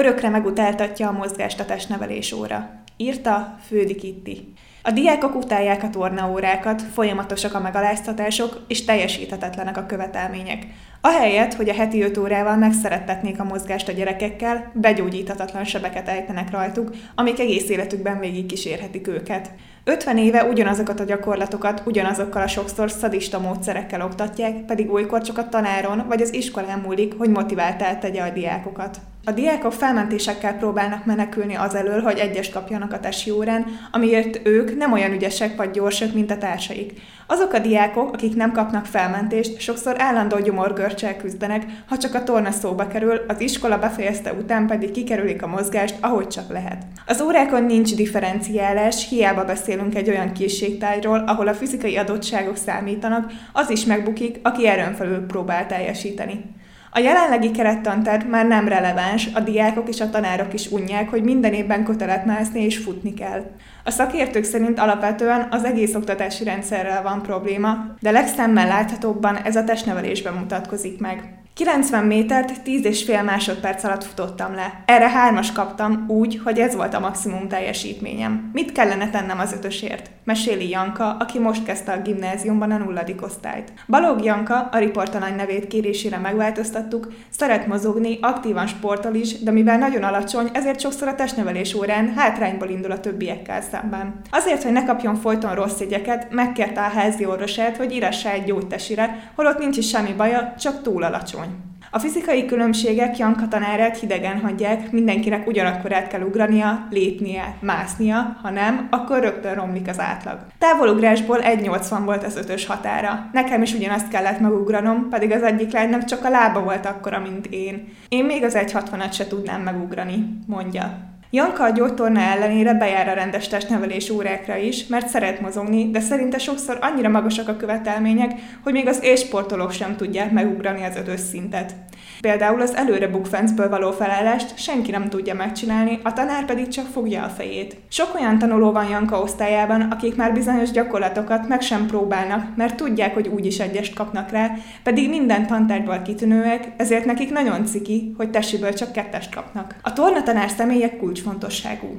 Örökre megutáltatja a mozgást a testnevelés óra. Írta Fődi Kitti. A diákok utálják a tornaórákat, folyamatosak a megaláztatások, és teljesíthetetlenek a követelmények. Ahelyett, hogy a heti 5 órával megszerettetnék a mozgást a gyerekekkel, begyógyíthatatlan sebeket ejtenek rajtuk, amik egész életükben végig kísérhetik őket. 50 éve ugyanazokat a gyakorlatokat ugyanazokkal a sokszor szadista módszerekkel oktatják, pedig olykor csak a tanáron vagy az iskolán múlik, hogy motiváltál tegye a diákokat. A diákok felmentésekkel próbálnak menekülni az elől, hogy egyest kapjanak a tesi órán, amiért ők nem olyan ügyesek vagy gyorsak, mint a társaik. Azok a diákok, akik nem kapnak felmentést, sokszor állandó gyomorgörcsel küzdenek, ha csak a torna szóba kerül, az iskola befejezte után pedig kikerülik a mozgást, ahogy csak lehet. Az órákon nincs differenciálás, hiába beszélünk egy olyan készségtájról, ahol a fizikai adottságok számítanak, az is megbukik, aki erőn felül próbál teljesíteni. A jelenlegi kerettanterv már nem releváns, a diákok és a tanárok is unják, hogy minden évben kötelet mászni és futni kell. A szakértők szerint alapvetően az egész oktatási rendszerrel van probléma, de legszemmel láthatóbban ez a testnevelésben mutatkozik meg. 90 métert 10 és fél másodperc alatt futottam le. Erre hármas kaptam, úgy, hogy ez volt a maximum teljesítményem. Mit kellene tennem az ötösért? Meséli Janka, aki most kezdte a gimnáziumban a nulladik osztályt. Balog Janka, a riportalany nevét kérésére megváltoztattuk, szeret mozogni, aktívan sportol is, de mivel nagyon alacsony, ezért sokszor a testnevelés órán hátrányból indul a többiekkel szemben. Azért, hogy ne kapjon folyton rossz jegyeket, megkérte a házi orvosát, hogy írassa egy gyógytesire, holott nincs is semmi baja, csak túl alacsony. A fizikai különbségek Janka tanárát hidegen hagyják, mindenkinek ugyanakkor át kell ugrania, lépnie, másznia, ha nem, akkor rögtön romlik az átlag. Távolugrásból 1,80 volt az ötös határa. Nekem is ugyanazt kellett megugranom, pedig az egyik lánynak csak a lába volt akkora, mint én. Én még az 1,60-at se tudnám megugrani, mondja. Janka a gyógytorna ellenére bejár a rendes testnevelés órákra is, mert szeret mozogni, de szerinte sokszor annyira magasak a követelmények, hogy még az élsportolók sem tudják megugrani az ötös szintet. Például az előre bukfencből való felállást senki nem tudja megcsinálni, a tanár pedig csak fogja a fejét. Sok olyan tanuló van Janka osztályában, akik már bizonyos gyakorlatokat meg sem próbálnak, mert tudják, hogy úgyis egyest kapnak rá, pedig minden tantárgyból kitűnőek, ezért nekik nagyon ciki, hogy tesiből csak kettest kapnak. A tornatanár személyek kulcsfontosságú.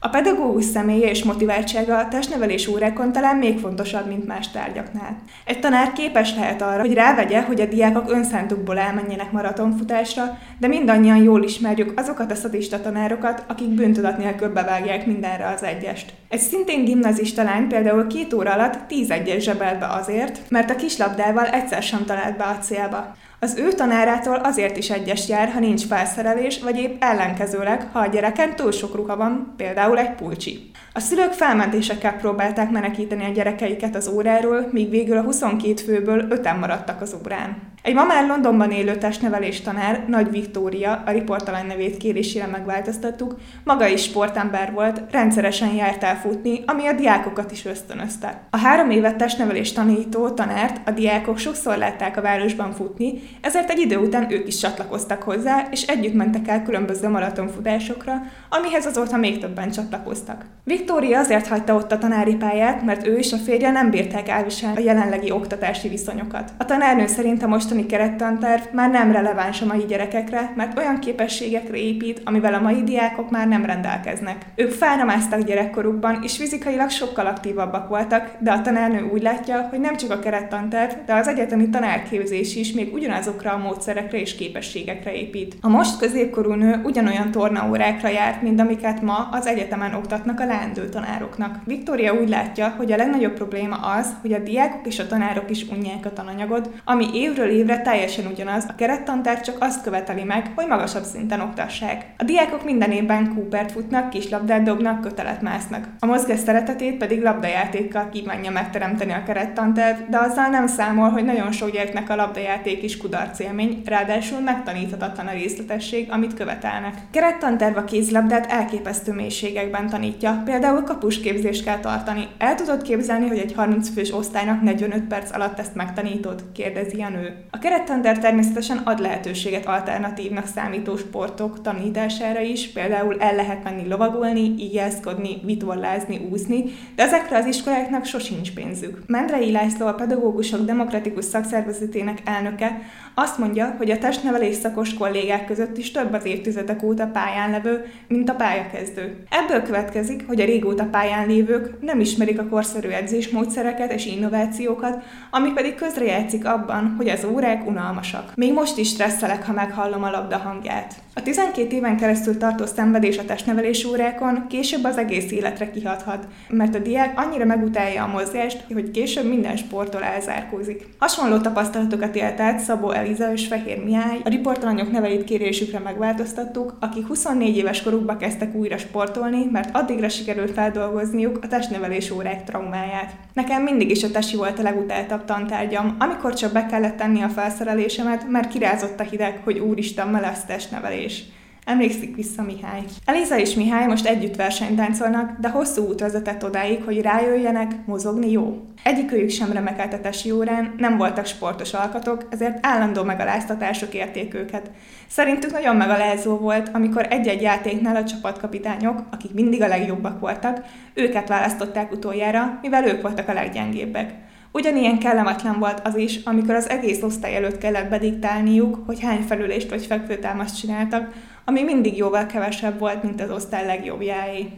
A pedagógus személye és motiváltsága a testnevelés órákon talán még fontosabb, mint más tárgyaknál. Egy tanár képes lehet arra, hogy rávegye, hogy a diákok önszántukból elmenjenek maratonfutásra, de mindannyian jól ismerjük azokat a szadista tanárokat, akik bűntudat nélkül bevágják mindenre az egyest. Egy szintén gimnazista lány például két óra alatt tíz egyes zsebelt be azért, mert a kislabdával egyszer sem talált be a célba. Az ő tanárától azért is egyes jár, ha nincs felszerelés, vagy épp ellenkezőleg, ha a gyereken túl sok ruha van, például egy pulcsi. A szülők felmentésekkel próbálták menekíteni a gyerekeiket az óráról, míg végül a 22 főből öten maradtak az órán. Egy ma már Londonban élő testnevelés tanár, Nagy Viktória, a riportalany nevét kérésére megváltoztattuk, maga is sportember volt, rendszeresen járt el futni, ami a diákokat is ösztönözte. A három évet testnevelés tanító tanárt a diákok sokszor látták a városban futni, ezért egy idő után ők is csatlakoztak hozzá, és együtt mentek el különböző maratonfutásokra, amihez azóta még többen csatlakoztak. Viktória azért hagyta ott a tanári pályát, mert ő és a férje nem bírták elviselni a jelenlegi oktatási viszonyokat. A tanárnő szerint a mostani kerettanterv már nem releváns a mai gyerekekre, mert olyan képességekre épít, amivel a mai diákok már nem rendelkeznek. Ők felnamáztak gyerekkorukban, és fizikailag sokkal aktívabbak voltak, de a tanárnő úgy látja, hogy nem csak a kerettanterv, de az egyetemi tanárképzés is még ugyanazokra a módszerekre és képességekre épít. A most középkorú nő ugyanolyan tornaórákra járt, mint amiket ma az egyetemen oktatnak a leendő tanároknak. Viktória úgy látja, hogy a legnagyobb probléma az, hogy a diákok és a tanárok is unják a tananyagot, ami évről évre teljesen ugyanaz, a kerettantár csak azt követeli meg, hogy magasabb szinten oktassák. A diákok minden évben Coopert futnak, kislabdát dobnak, kötelet másznak. A mozgás szeretetét pedig labdajátékkal kívánja megteremteni a kerettantár, de azzal nem számol, hogy nagyon sok gyereknek a labdajáték is kudarc élmény, ráadásul megtaníthatatlan a részletesség, amit követelnek. Kerettanterv a kézlabdát elképesztő mélységekben tanítja, például kapusképzést kell tartani. El tudod képzelni, hogy egy 30 fős osztálynak 45 perc alatt ezt megtanítod? kérdezi a nő. A kerettender természetesen ad lehetőséget alternatívnak számító sportok tanítására is, például el lehet menni lovagolni, íjászkodni, vitorlázni, úszni, de ezekre az iskoláknak sosincs pénzük. Mendrei László, a Pedagógusok Demokratikus Szakszervezetének elnöke azt mondja, hogy a testnevelés szakos kollégák között is több az évtizedek óta pályán levő, mint a pályakezdő. Ebből következik, hogy a régóta pályán lévők nem ismerik a korszerű edzésmódszereket és innovációkat, ami pedig közrejátszik abban, hogy az órák unalmasak. Még most is stresszelek, ha meghallom a labda hangját. A 12 éven keresztül tartó szenvedés a testnevelés órákon később az egész életre kihathat, mert a diák annyira megutálja a mozgást, hogy később minden sporttól elzárkózik. Hasonló tapasztalatokat élt át Szabó Eliza és Fehér Mihály, a riportalanyok neveit kérésükre megváltoztattuk, akik 24 éves korukba kezdtek újra sportolni, mert addigra sikerült feldolgozniuk a testnevelés órák traumáját. Nekem mindig is a tesi volt a legutáltabb tantárgyam, amikor csak be kellett tenni a felszerelésemet, mert kirázott a hideg, hogy úristen, melesz testnevelés. Emlékszik vissza Mihály. Eliza és Mihály most együtt versenytáncolnak, de hosszú út vezetett odáig, hogy rájöjjenek, mozogni jó. Egyikőjük sem remekelt a tesi órán, nem voltak sportos alkatok, ezért állandó megaláztatások érték őket. Szerintük nagyon megalázó volt, amikor egy-egy játéknál a csapatkapitányok, akik mindig a legjobbak voltak, őket választották utoljára, mivel ők voltak a leggyengébbek. Ugyanilyen kellemetlen volt az is, amikor az egész osztály előtt kellett bediktálniuk, hogy hány felülést vagy fekvőtámaszt csináltak, ami mindig jóval kevesebb volt, mint az osztály legjobbjáé.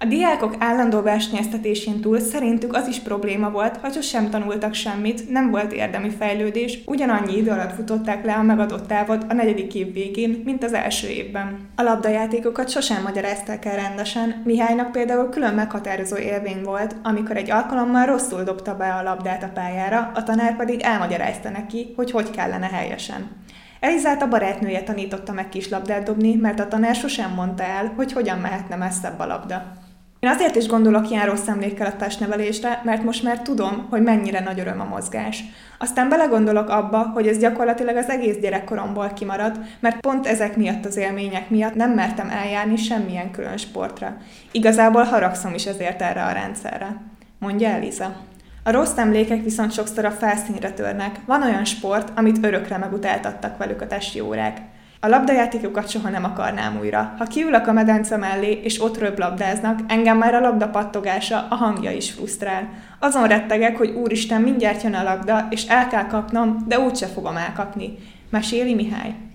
A diákok állandó versenyeztetésén túl szerintük az is probléma volt, hogy sosem tanultak semmit, nem volt érdemi fejlődés, ugyanannyi idő alatt futották le a megadott távot a negyedik év végén, mint az első évben. A labdajátékokat sosem magyarázták el rendesen, Mihálynak például külön meghatározó élmény volt, amikor egy alkalommal rosszul dobta be a labdát a pályára, a tanár pedig elmagyarázta neki, hogy hogy kellene helyesen. Elizát a barátnője tanította meg kislabdát dobni, mert a tanár sosem mondta el, hogy hogyan mehetne messzebb a labda. Én azért is gondolok ilyen rossz emlékkel a testnevelésre, mert most már tudom, hogy mennyire nagy öröm a mozgás. Aztán belegondolok abba, hogy ez gyakorlatilag az egész gyerekkoromból kimarad, mert pont ezek miatt az élmények miatt nem mertem eljárni semmilyen külön sportra. Igazából haragszom is ezért erre a rendszerre. Mondja Eliza. A rossz emlékek viszont sokszor a felszínre törnek. Van olyan sport, amit örökre megutáltattak velük a testi órák. A labdajátékokat soha nem akarnám újra. Ha kiülök a medence mellé, és ott röplabdáznak, engem már a labda pattogása, a hangja is frusztrál. Azon rettegek, hogy úristen, mindjárt jön a labda, és el kell kapnom, de úgyse fogom elkapni. Meséli Mihály.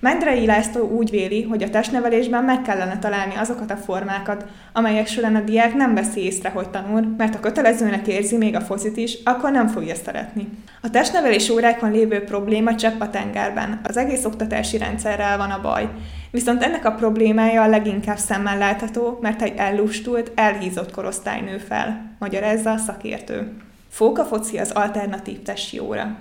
Mendrei László úgy véli, hogy a testnevelésben meg kellene találni azokat a formákat, amelyek során a diák nem veszi észre, hogy tanul, mert a kötelezőnek érzi még a focit is, akkor nem fogja szeretni. A testnevelés órákon lévő probléma csepp a tengerben, az egész oktatási rendszerrel van a baj. Viszont ennek a problémája a leginkább szemmel látható, mert egy ellustult, elhízott korosztály nő fel, magyarázza a szakértő. Fóka foci az alternatív testi óra.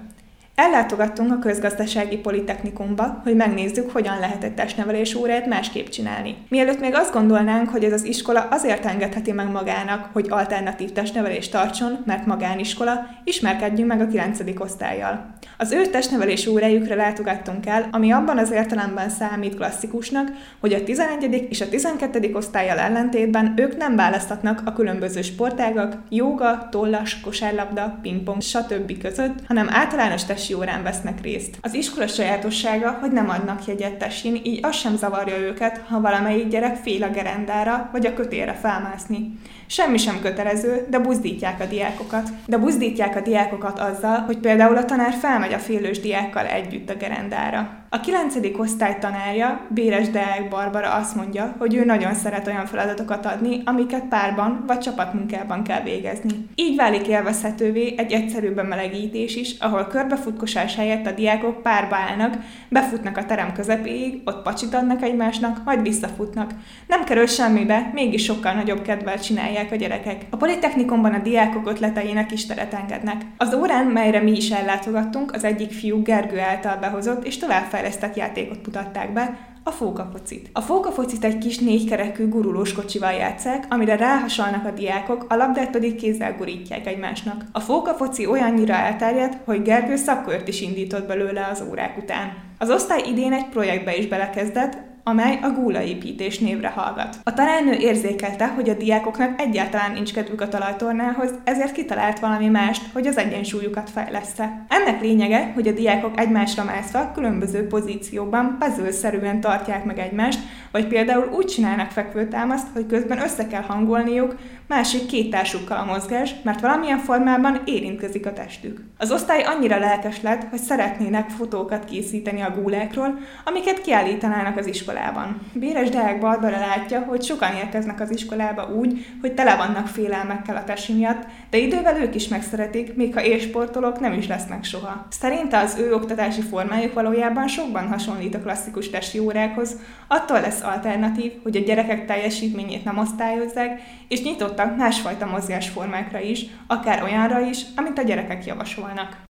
Ellátogattunk a közgazdasági politechnikumba, hogy megnézzük, hogyan lehet egy testnevelés órát másképp csinálni. Mielőtt még azt gondolnánk, hogy ez az iskola azért engedheti meg magának, hogy alternatív testnevelést tartson, mert magániskola, ismerkedjünk meg a 9. osztályjal. Az ő testnevelés órájukra látogattunk el, ami abban az értelemben számít klasszikusnak, hogy a 11. és a 12. osztályjal ellentétben ők nem választatnak a különböző sportágak, jóga, tollas, kosárlabda, pingpong, stb. között, hanem általános test tesi órán vesznek részt. Az iskola sajátossága, hogy nem adnak jegyet tesin, így az sem zavarja őket, ha valamelyik gyerek fél a gerendára vagy a kötélre felmászni. Semmi sem kötelező, de buzdítják a diákokat. De buzdítják a diákokat azzal, hogy például a tanár felmegy a félős diákkal együtt a gerendára. A 9. osztály tanárja, Béres Deák Barbara azt mondja, hogy ő nagyon szeret olyan feladatokat adni, amiket párban vagy csapatmunkában kell végezni. Így válik élvezhetővé egy egyszerű bemelegítés is, ahol körbefutkosás helyett a diákok párba állnak, befutnak a terem közepéig, ott pacsit adnak egymásnak, majd visszafutnak. Nem kerül semmibe, mégis sokkal nagyobb kedvel csinálják a gyerekek. A Politechnikumban a diákok ötleteinek is teret engednek. Az órán, melyre mi is ellátogattunk, az egyik fiú Gergő által behozott és továbbfejlesztett játékot mutatták be, a fókafocit. A fókafocit egy kis négykerekű gurulós kocsival játszák, amire ráhasalnak a diákok, a labdát pedig kézzel gurítják egymásnak. A fókafoci olyannyira elterjedt, hogy Gergő szakkört is indított belőle az órák után. Az osztály idén egy projektbe is belekezdett, amely a gúlaépítés névre hallgat. A tanárnő érzékelte, hogy a diákoknak egyáltalán nincs kedvük a talajtornához, ezért kitalált valami mást, hogy az egyensúlyukat fejleszte. Ennek lényege, hogy a diákok egymásra mászva különböző pozícióban puzzle tartják meg egymást, vagy például úgy csinálnak fekvőtámaszt, hogy közben össze kell hangolniuk másik két társukkal a mozgás, mert valamilyen formában érintkezik a testük. Az osztály annyira lelkes lett, hogy szeretnének fotókat készíteni a gúlákról, amiket kiállítanának az iskolában. Béres Deák Barbara látja, hogy sokan érkeznek az iskolába úgy, hogy tele vannak félelmekkel a tesi miatt, de idővel ők is megszeretik, még ha élsportolók nem is lesznek soha. Szerinte az ő oktatási formájuk valójában sokban hasonlít a klasszikus testi órákhoz, attól lesz alternatív, hogy a gyerekek teljesítményét nem osztályozzák, és nyitottak másfajta mozgásformákra is, akár olyanra is, amit a gyerekek javasolnak.